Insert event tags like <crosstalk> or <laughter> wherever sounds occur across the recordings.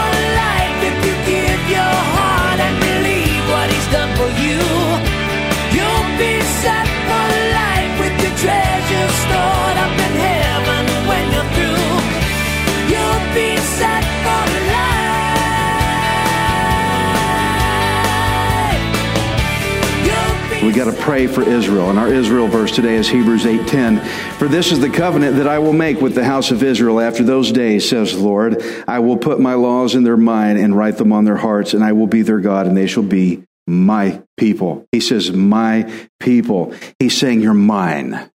for life. If you We got to pray for Israel. And our Israel verse today is Hebrews 8:10. For this is the covenant that I will make with the house of Israel after those days, says the Lord. I will put my laws in their mind and write them on their hearts, and I will be their God, and they shall be my people. He says, my people. He's saying, you're mine.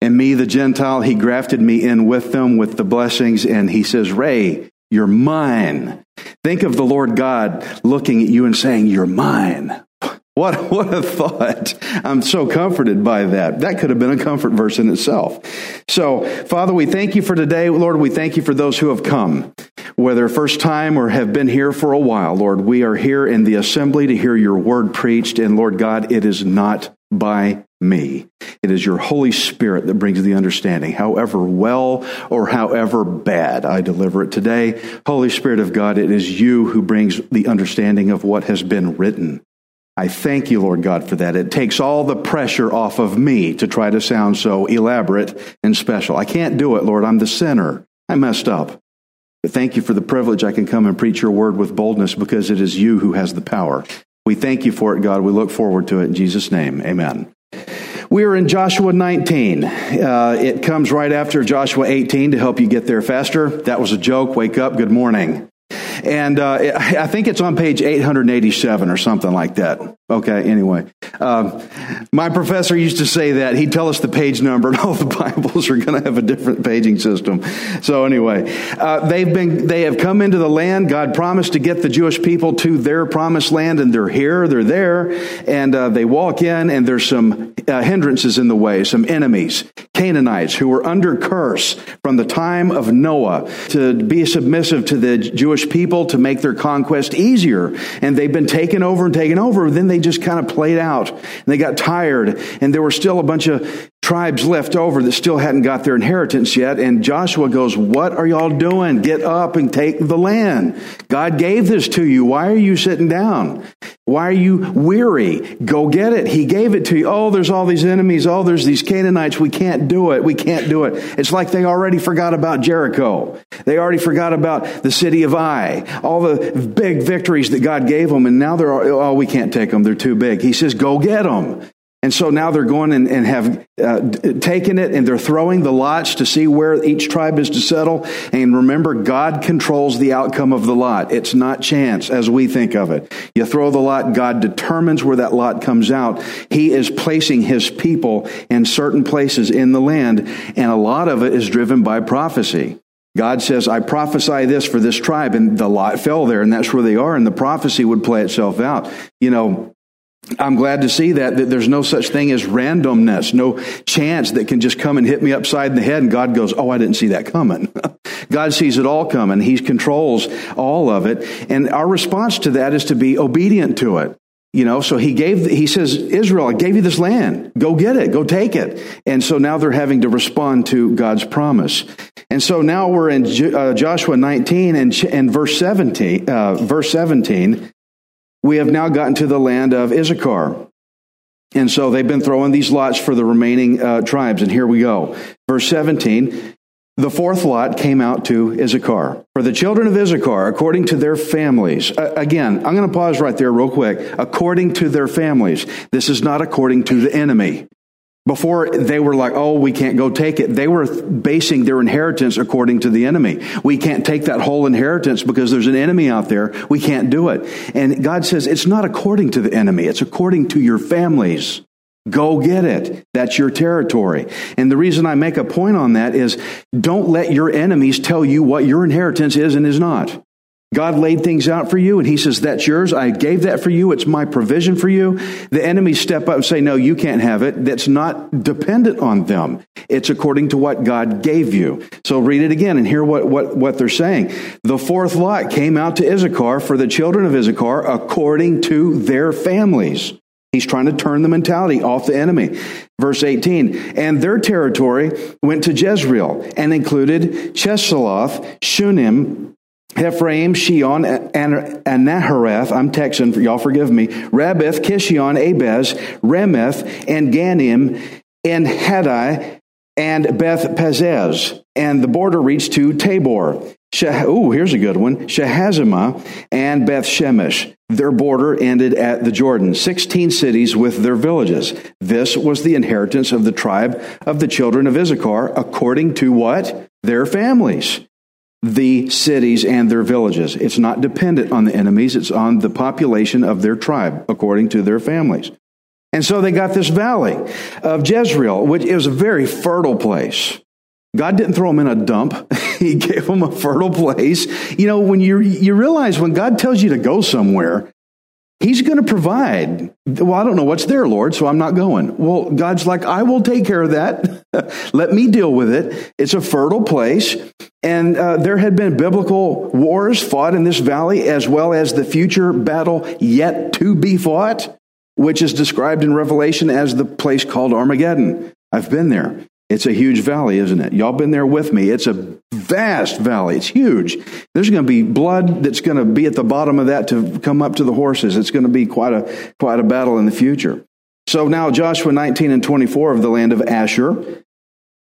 And me, the Gentile, he grafted me in with them with the blessings, and he says, Ray, you're mine. Think of the Lord God looking at you and saying, You're mine. What, what a thought. I'm so comforted by that. That could have been a comfort verse in itself. So, Father, we thank you for today. Lord, we thank you for those who have come, whether first time or have been here for a while. Lord, we are here in the assembly to hear your word preached. And Lord God, it is not by me. It is your Holy Spirit that brings the understanding, however well or however bad I deliver it today. Holy Spirit of God, it is you who brings the understanding of what has been written. I thank you, Lord God, for that. It takes all the pressure off of me to try to sound so elaborate and special. I can't do it, Lord. I'm the sinner. I messed up. But thank you for the privilege I can come and preach your word with boldness because it is you who has the power. We thank you for it, God. We look forward to it in Jesus' name. Amen. We are in Joshua 19. Uh, it comes right after Joshua 18 to help you get there faster. That was a joke. Wake up. Good morning. And uh, I think it's on page 887 or something like that. Okay, anyway. Um, my professor used to say that. He'd tell us the page number, and <laughs> all the Bibles are going to have a different paging system. So, anyway, uh, they've been, they have come into the land. God promised to get the Jewish people to their promised land, and they're here, they're there, and uh, they walk in, and there's some uh, hindrances in the way, some enemies, Canaanites, who were under curse from the time of Noah to be submissive to the Jewish people to make their conquest easier. And they've been taken over and taken over. Then they just kind of played out and they got tired. And there were still a bunch of tribes left over that still hadn't got their inheritance yet. And Joshua goes, What are y'all doing? Get up and take the land. God gave this to you. Why are you sitting down? Why are you weary? Go get it. He gave it to you. Oh, there's all these enemies. Oh, there's these Canaanites. We can't do it. We can't do it. It's like they already forgot about Jericho. They already forgot about the city of Ai, all the big victories that God gave them. And now they're, oh, we can't take them. They're too big. He says, go get them. And so now they're going and, and have uh, taken it and they're throwing the lots to see where each tribe is to settle. And remember, God controls the outcome of the lot. It's not chance as we think of it. You throw the lot, God determines where that lot comes out. He is placing his people in certain places in the land. And a lot of it is driven by prophecy. God says, I prophesy this for this tribe, and the lot fell there, and that's where they are, and the prophecy would play itself out. You know, I'm glad to see that, that there's no such thing as randomness, no chance that can just come and hit me upside the head and God goes, Oh, I didn't see that coming. <laughs> God sees it all coming. He controls all of it. And our response to that is to be obedient to it. You know, so he gave, he says, Israel, I gave you this land. Go get it. Go take it. And so now they're having to respond to God's promise. And so now we're in uh, Joshua 19 and, and verse 17, uh, verse 17 we have now gotten to the land of Issachar. And so they've been throwing these lots for the remaining uh, tribes. And here we go. Verse 17 The fourth lot came out to Issachar. For the children of Issachar, according to their families. Uh, again, I'm going to pause right there real quick. According to their families. This is not according to the enemy. Before they were like, oh, we can't go take it. They were basing their inheritance according to the enemy. We can't take that whole inheritance because there's an enemy out there. We can't do it. And God says it's not according to the enemy. It's according to your families. Go get it. That's your territory. And the reason I make a point on that is don't let your enemies tell you what your inheritance is and is not. God laid things out for you and he says, that's yours. I gave that for you. It's my provision for you. The enemies step up and say, no, you can't have it. That's not dependent on them. It's according to what God gave you. So read it again and hear what, what, what they're saying. The fourth lot came out to Issachar for the children of Issachar according to their families. He's trying to turn the mentality off the enemy. Verse 18, and their territory went to Jezreel and included Chesulloth, Shunem, Ephraim, Shion, and Anaharath, I'm Texan, y'all forgive me, Rabbith, Kishion, Abez, Remeth, and Ganim, and Hadai, and Beth Pazzez. And the border reached to Tabor. Oh, here's a good one. Shahazimah and Beth Shemesh. Their border ended at the Jordan. 16 cities with their villages. This was the inheritance of the tribe of the children of Issachar according to what? Their families the cities and their villages. It's not dependent on the enemies, it's on the population of their tribe, according to their families. And so they got this valley of Jezreel, which is a very fertile place. God didn't throw them in a dump. <laughs> he gave them a fertile place. You know, when you, you realize when God tells you to go somewhere, He's going to provide. Well, I don't know what's there, Lord, so I'm not going. Well, God's like, I will take care of that. <laughs> <laughs> Let me deal with it. It's a fertile place. And uh, there had been biblical wars fought in this valley, as well as the future battle yet to be fought, which is described in Revelation as the place called Armageddon. I've been there. It's a huge valley, isn't it? Y'all been there with me. It's a vast valley. It's huge. There's going to be blood that's going to be at the bottom of that to come up to the horses. It's going to be quite a, quite a battle in the future. So now Joshua 19 and 24 of the land of Asher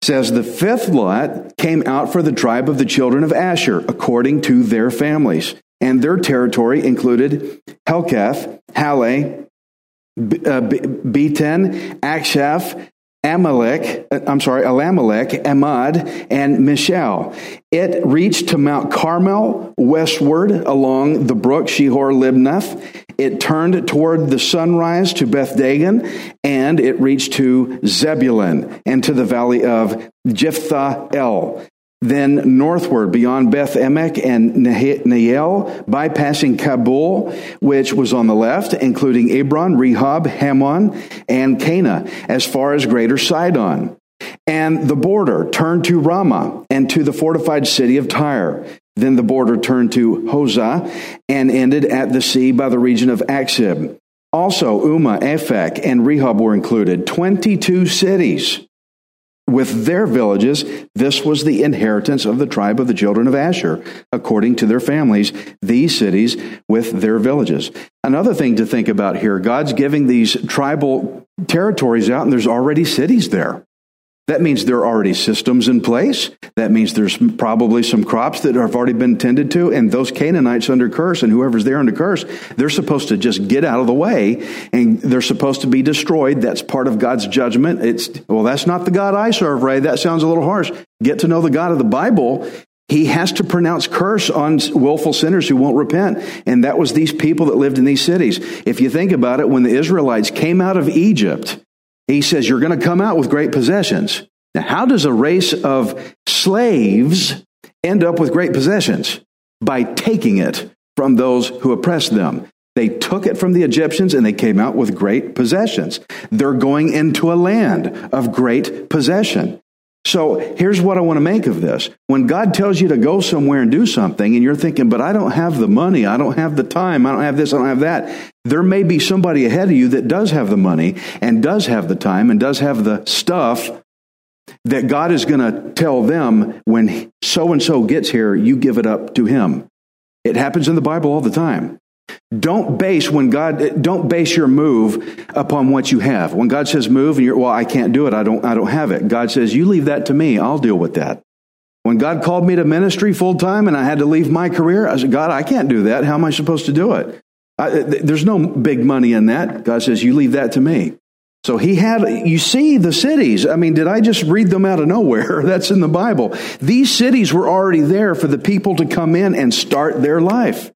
says the fifth lot came out for the tribe of the children of Asher according to their families. And their territory included Helkath, Hali, uh, Beten, Achshaph, Amalek, uh, I'm sorry, Elamelech, Amad, and Mishal. It reached to Mount Carmel westward along the brook Shihor Libnath. It turned toward the sunrise to Beth Dagon, and it reached to Zebulun and to the valley of Jiphthah El then northward beyond Beth Emek and Neiel, bypassing Cabul, which was on the left, including Ebron, Rehob, Hammon, and Kanah, as far as Greater Sidon. And the border turned to Ramah and to the fortified city of Tyre. Then the border turned to Hosah and ended at the sea by the region of Achzib. Also, Ummah, Aphek, and Rehob were included, 22 cities with their villages. This was the inheritance of the tribe of the children of Asher, according to their families, these cities with their villages. Another thing to think about here God's giving these tribal territories out, and there's already cities there. That means there are already systems in place. That means there's probably some crops that have already been tended to. And those Canaanites under curse and whoever's there under curse, they're supposed to just get out of the way and they're supposed to be destroyed. That's part of God's judgment. It's, well, that's not the God I serve, Ray. That sounds a little harsh. Get to know the God of the Bible. He has to pronounce curse on willful sinners who won't repent. And that was these people that lived in these cities. If you think about it, when the Israelites came out of Egypt, he says, You're going to come out with great possessions. Now, how does a race of slaves end up with great possessions? By taking it from those who oppressed them. They took it from the Egyptians and they came out with great possessions. They're going into a land of great possession. So here's what I want to make of this. When God tells you to go somewhere and do something, and you're thinking, but I don't have the money, I don't have the time, I don't have this, I don't have that, there may be somebody ahead of you that does have the money and does have the time and does have the stuff that God is going to tell them when so and so gets here, you give it up to him. It happens in the Bible all the time. Don't base when God don't base your move upon what you have. When God says move and you're well, I can't do it. I don't I don't have it. God says, You leave that to me, I'll deal with that. When God called me to ministry full time and I had to leave my career, I said, God, I can't do that. How am I supposed to do it? I, there's no big money in that. God says, You leave that to me. So he had, you see the cities. I mean, did I just read them out of nowhere? <laughs> That's in the Bible. These cities were already there for the people to come in and start their life.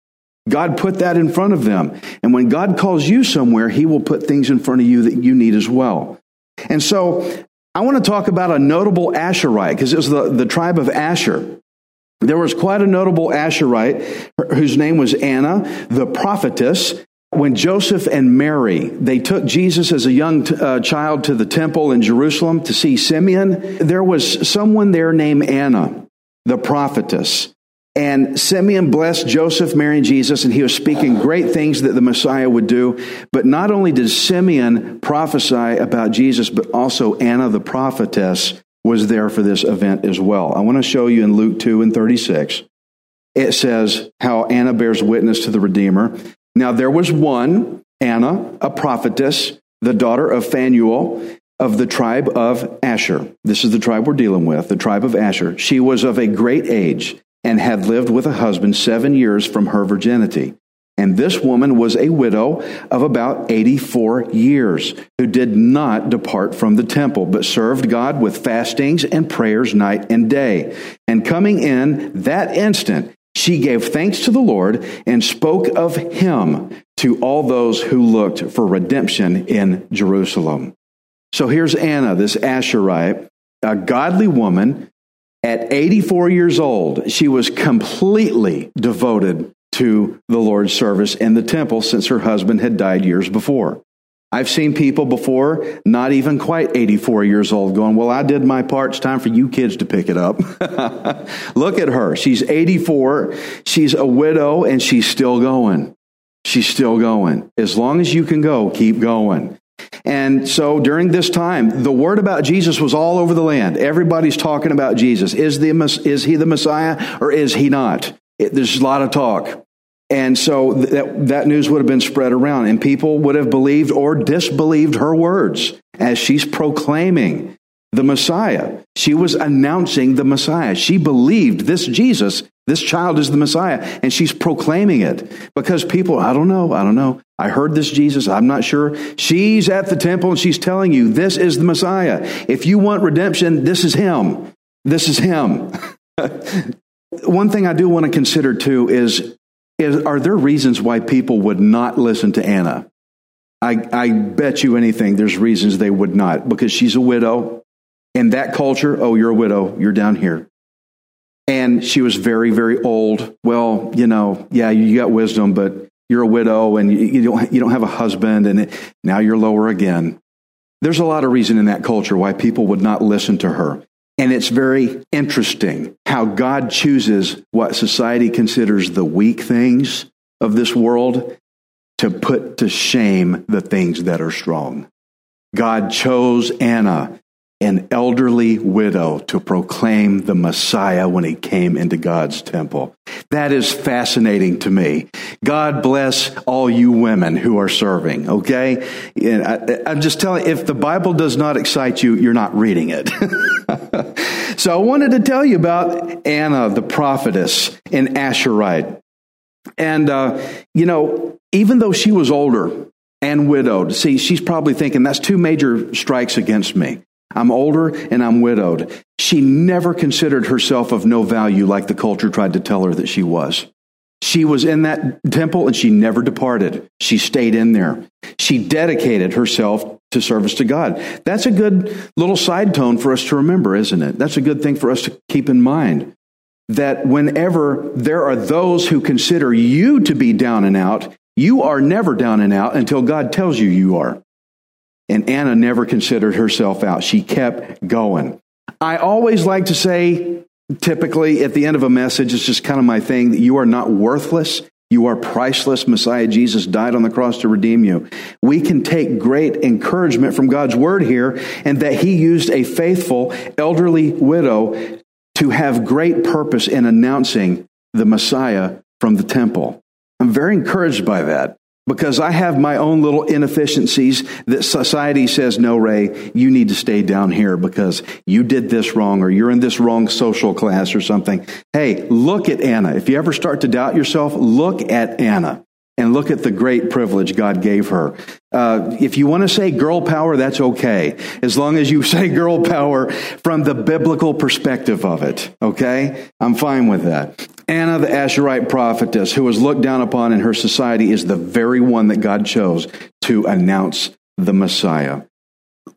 God put that in front of them. And when God calls you somewhere, He will put things in front of you that you need as well. And so I want to talk about a notable Asherite because it was the, the tribe of Asher. There was quite a notable Asherite whose name was Anna, the prophetess. When Joseph and Mary, they took Jesus as a young uh, child to the temple in Jerusalem to see Simeon, there was someone there named Anna, the prophetess. And Simeon blessed Joseph, Mary, and Jesus, and he was speaking great things that the Messiah would do. But not only did Simeon prophesy about Jesus, but also Anna, the prophetess, was there for this event as well. I want to show you in Luke 2 and 36. It says how Anna bears witness to the Redeemer. Now, there was one, Anna, a prophetess, the daughter of Phanuel of the tribe of Asher. This is the tribe we're dealing with, the tribe of Asher. She was of a great age and had lived with a husband seven years from her virginity. And this woman was a widow of about 84 years who did not depart from the temple, but served God with fastings and prayers night and day. And coming in that instant, she gave thanks to the Lord and spoke of him to all those who looked for redemption in Jerusalem. So here's Anna, this Asherite, a godly woman. At 84 years old, she was completely devoted to the Lord's service in the temple since her husband had died years before. I've seen people before, not even quite 84 years old, going, Well, I did my part. It's time for you kids to pick it up. <laughs> Look at her. She's 84. She's a widow and she's still going. She's still going. As long as you can go, keep going. And so during this time, the word about Jesus was all over the land. Everybody's talking about Jesus. Is, the, is he the Messiah or is he not? It, there's a lot of talk. And so that, that news would have been spread around, and people would have believed or disbelieved her words as she's proclaiming the Messiah. She was announcing the Messiah. She believed this Jesus, this child is the Messiah, and she's proclaiming it because people, I don't know, I don't know. I heard this Jesus, I'm not sure. She's at the temple and she's telling you, this is the Messiah. If you want redemption, this is him. This is him. <laughs> One thing I do want to consider too is is, are there reasons why people would not listen to Anna? I, I bet you anything there's reasons they would not because she's a widow. In that culture, oh, you're a widow, you're down here. And she was very, very old. Well, you know, yeah, you got wisdom, but you're a widow and you, don't, you don't have a husband and now you're lower again. There's a lot of reason in that culture why people would not listen to her. And it's very interesting how God chooses what society considers the weak things of this world to put to shame the things that are strong. God chose Anna an elderly widow to proclaim the Messiah when he came into God's temple. That is fascinating to me. God bless all you women who are serving, okay? And I, am just telling if the Bible does not excite you, you're not reading it. <laughs> so I wanted to tell you about Anna, the prophetess in Asherite. And, uh, you know, even though she was older and widowed, see, she's probably thinking that's two major strikes against me. I'm older and I'm widowed. She never considered herself of no value like the culture tried to tell her that she was. She was in that temple and she never departed. She stayed in there. She dedicated herself to service to God. That's a good little side tone for us to remember, isn't it? That's a good thing for us to keep in mind. That whenever there are those who consider you to be down and out, you are never down and out until God tells you you are. And Anna never considered herself out. She kept going. I always like to say, typically at the end of a message, it's just kind of my thing that you are not worthless. You are priceless. Messiah Jesus died on the cross to redeem you. We can take great encouragement from God's word here and that he used a faithful elderly widow to have great purpose in announcing the Messiah from the temple. I'm very encouraged by that because I have my own little inefficiencies that society says, no, Ray, you need to stay down here because you did this wrong or you're in this wrong social class or something. Hey, look at Anna. If you ever start to doubt yourself, look at Anna and look at the great privilege God gave her. Uh, if you want to say girl power, that's okay, as long as you <laughs> say girl power from the biblical perspective of it. Okay, I'm fine with that. Anna, the Asherite prophetess, who was looked down upon in her society, is the very one that God chose to announce the Messiah.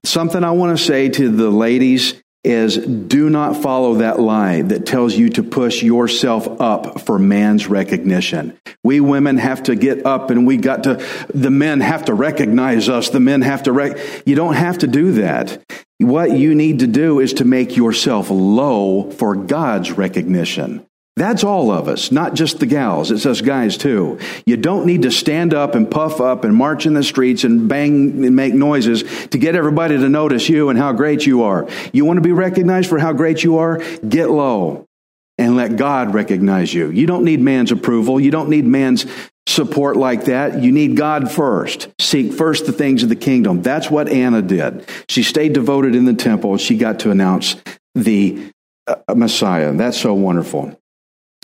Something I want to say to the ladies is do not follow that lie that tells you to push yourself up for man's recognition. We women have to get up and we got to, the men have to recognize us. The men have to, rec- you don't have to do that. What you need to do is to make yourself low for God's recognition. That's all of us, not just the gals. It's us guys too. You don't need to stand up and puff up and march in the streets and bang and make noises to get everybody to notice you and how great you are. You want to be recognized for how great you are? Get low and let God recognize you. You don't need man's approval. You don't need man's support like that. You need God first. Seek first the things of the kingdom. That's what Anna did. She stayed devoted in the temple. She got to announce the uh, Messiah. That's so wonderful.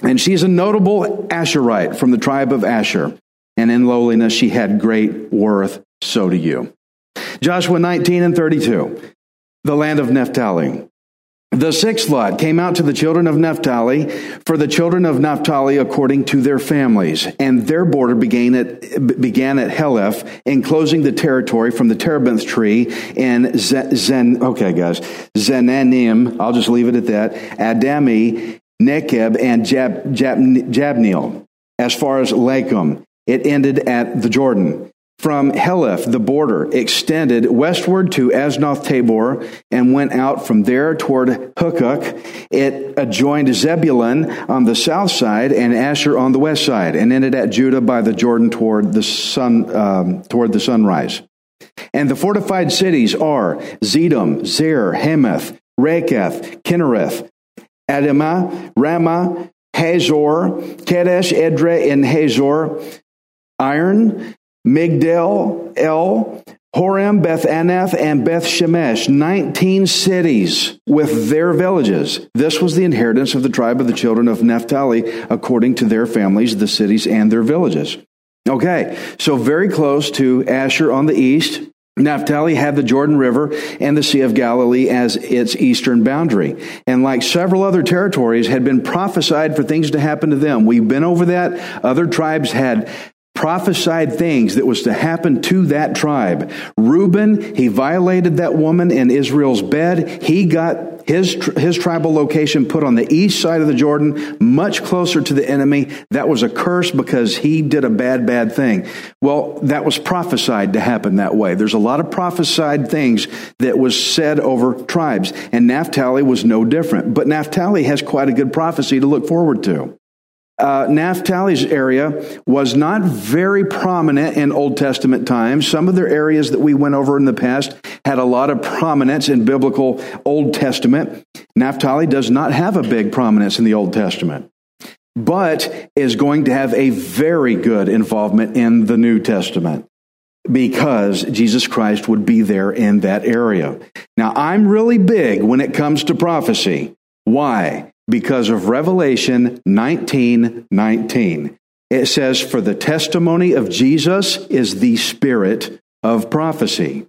And she's a notable Asherite from the tribe of Asher. And in lowliness, she had great worth. So do you. Joshua 19 and 32, the land of Naphtali. The sixth lot came out to the children of Naphtali for the children of Naphtali according to their families, and their border began at, began at Heleph, enclosing the territory from the terebinth tree in Zen, okay guys, Zenanim, I'll just leave it at that, Adami, Nekeb, and Jab, Jab, Jabneel. As far as Lakkum, it ended at the Jordan. From Heleph, the border extended westward to Aznoth Tabor and went out from there toward Hukkok. It adjoined Zebulun on the south side and Asher on the west side, and ended at Judah by the Jordan toward the sun um, toward the sunrise. And the fortified cities are Zedom, Zer, Hammath, Rakkath, Chinnereth, Adamah, Ramah, Hazor, Kadesh, Edrei, and Hazor, Iron, Migdal, El, Horem, Beth Anath, and Beth Shemesh, 19 cities with their villages. This was the inheritance of the tribe of the children of Naphtali according to their families, the cities and their villages. Okay, so very close to Asher on the east, Naphtali had the Jordan River and the Sea of Galilee as its eastern boundary. And like several other territories had been prophesied for things to happen to them. We've been over that. Other tribes had prophesied things that was to happen to that tribe. Reuben, he violated that woman in Israel's bed. He got his, his tribal location put on the east side of the Jordan, much closer to the enemy. That was a curse because he did a bad, bad thing. Well, that was prophesied to happen that way. There's a lot of prophesied things that was said over tribes, and Naphtali was no different. But Naphtali has quite a good prophecy to look forward to uh, Naphtali's area was not very prominent in Old Testament times. Some of their areas that we went over in the past had a lot of prominence in biblical Old Testament. Naphtali does not have a big prominence in the Old Testament, but is going to have a very good involvement in the New Testament because Jesus Christ would be there in that area. Now, I'm really big when it comes to prophecy. Why? Because of Revelation 19 19. It says, For the testimony of Jesus is the spirit of prophecy.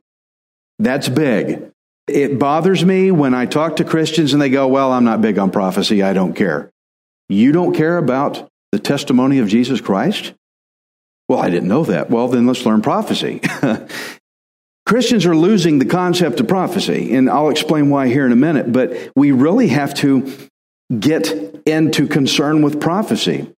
That's big. It bothers me when I talk to Christians and they go, Well, I'm not big on prophecy. I don't care. You don't care about the testimony of Jesus Christ? Well, I didn't know that. Well, then let's learn prophecy. <laughs> Christians are losing the concept of prophecy, and I'll explain why here in a minute, but we really have to get into concern with prophecy.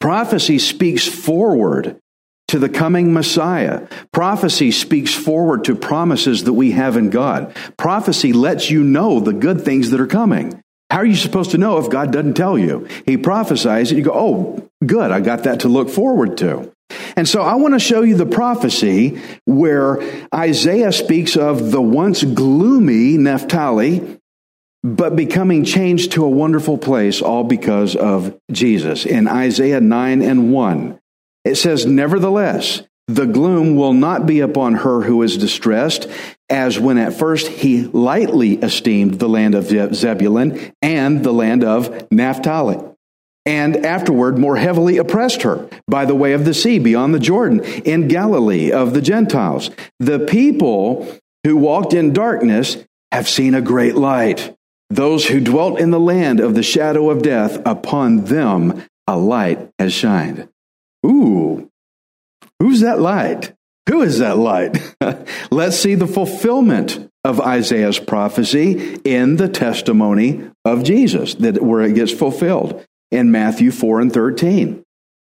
Prophecy speaks forward to the coming Messiah. Prophecy speaks forward to promises that we have in God. Prophecy lets you know the good things that are coming. How are you supposed to know if God doesn't tell you? He prophesies and you go, oh, good, I got that to look forward to. And so I want to show you the prophecy where Isaiah speaks of the once gloomy Naphtali but becoming changed to a wonderful place, all because of Jesus. In Isaiah 9 and 1, it says, Nevertheless, the gloom will not be upon her who is distressed, as when at first he lightly esteemed the land of Zebulun and the land of Naphtali, and afterward more heavily oppressed her by the way of the sea beyond the Jordan in Galilee of the Gentiles. The people who walked in darkness have seen a great light. Those who dwelt in the land of the shadow of death, upon them a light has shined. Ooh, who's that light? Who is that light? <laughs> Let's see the fulfillment of Isaiah's prophecy in the testimony of Jesus, that where it gets fulfilled in Matthew 4 and 13.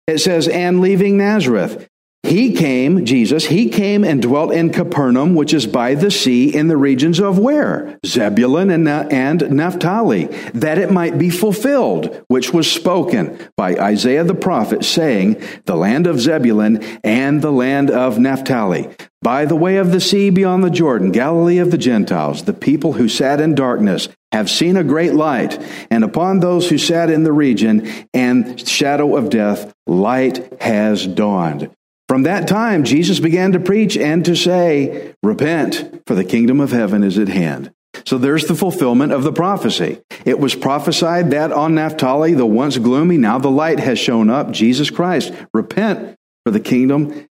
It says, and leaving Nazareth, he came, Jesus, he came and dwelt in Capernaum, which is by the sea in the regions of where? Zebulun and, and Naphtali, that it might be fulfilled, which was spoken by Isaiah the prophet, saying, The land of Zebulun and the land of Naphtali, by the way of the sea beyond the Jordan, Galilee of the Gentiles, the people who sat in darkness have seen a great light, and upon those who sat in the region and shadow of death, light has dawned. From that time, Jesus began to preach and to say, Repent, for the kingdom of heaven is at hand. So there's the fulfillment of the prophecy. It was prophesied that on Naphtali, the once gloomy, now the light has shown up, Jesus Christ. Repent, for the kingdom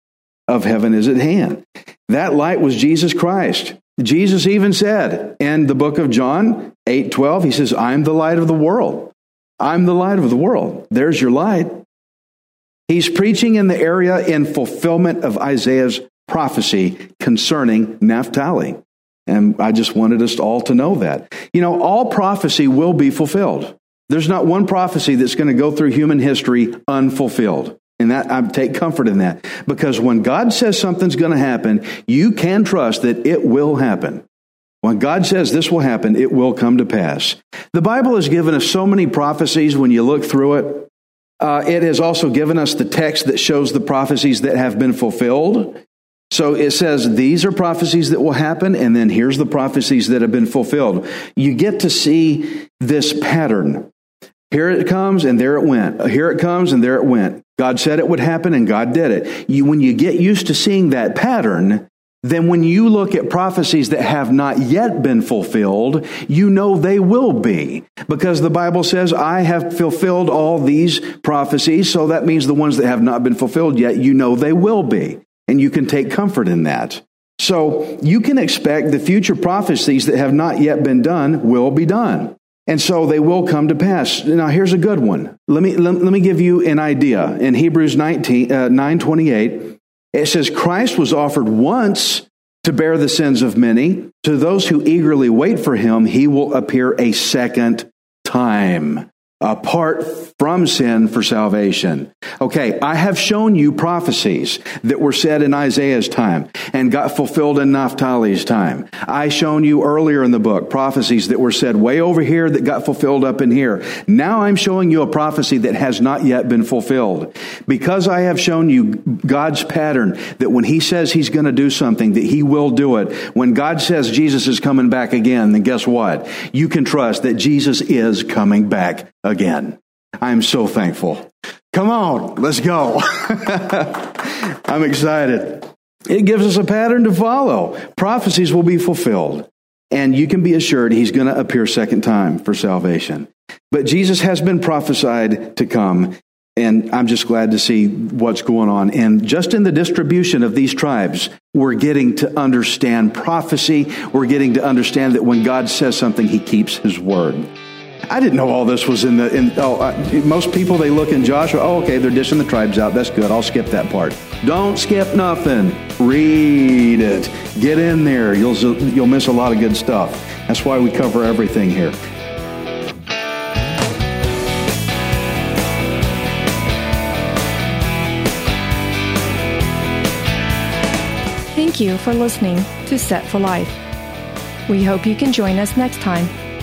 of heaven is at hand. That light was Jesus Christ. Jesus even said in the book of John 8 12, he says, I'm the light of the world. I'm the light of the world. There's your light. He's preaching in the area in fulfillment of Isaiah's prophecy concerning Naphtali. And I just wanted us all to know that. You know, all prophecy will be fulfilled. There's not one prophecy that's going to go through human history unfulfilled. And that I take comfort in that because when God says something's going to happen, you can trust that it will happen. When God says this will happen, it will come to pass. The Bible has given us so many prophecies when you look through it. Uh, it has also given us the text that shows the prophecies that have been fulfilled. So it says these are prophecies that will happen, and then here's the prophecies that have been fulfilled. You get to see this pattern. Here it comes, and there it went. Here it comes, and there it went. God said it would happen, and God did it. You, when you get used to seeing that pattern, then when you look at prophecies that have not yet been fulfilled, you know they will be. Because the Bible says, I have fulfilled all these prophecies. So that means the ones that have not been fulfilled yet, you know they will be. And you can take comfort in that. So you can expect the future prophecies that have not yet been done will be done. And so they will come to pass. Now here's a good one. Let me, let, let me give you an idea. In Hebrews 19, uh, 9 28, it says Christ was offered once to bear the sins of many. To those who eagerly wait for him, he will appear a second time apart from sin for salvation. Okay, I have shown you prophecies that were said in Isaiah's time and got fulfilled in Naphtali's time. I shown you earlier in the book prophecies that were said way over here that got fulfilled up in here. Now I'm showing you a prophecy that has not yet been fulfilled. Because I have shown you God's pattern that when he says he's going to do something that he will do it. When God says Jesus is coming back again, then guess what? You can trust that Jesus is coming back again. I'm so thankful. Come on, let's go. <laughs> I'm excited. It gives us a pattern to follow. Prophecies will be fulfilled. And you can be assured he's going to appear second time for salvation. But Jesus has been prophesied to come. And I'm just glad to see what's going on. And just in the distribution of these tribes, we're getting to understand prophecy. We're getting to understand that when God says something, he keeps his word. I didn't know all this was in the. In, oh, uh, most people they look in Joshua. Oh, okay, they're dishing the tribes out. That's good. I'll skip that part. Don't skip nothing. Read it. Get in there. You'll you'll miss a lot of good stuff. That's why we cover everything here. Thank you for listening to Set for Life. We hope you can join us next time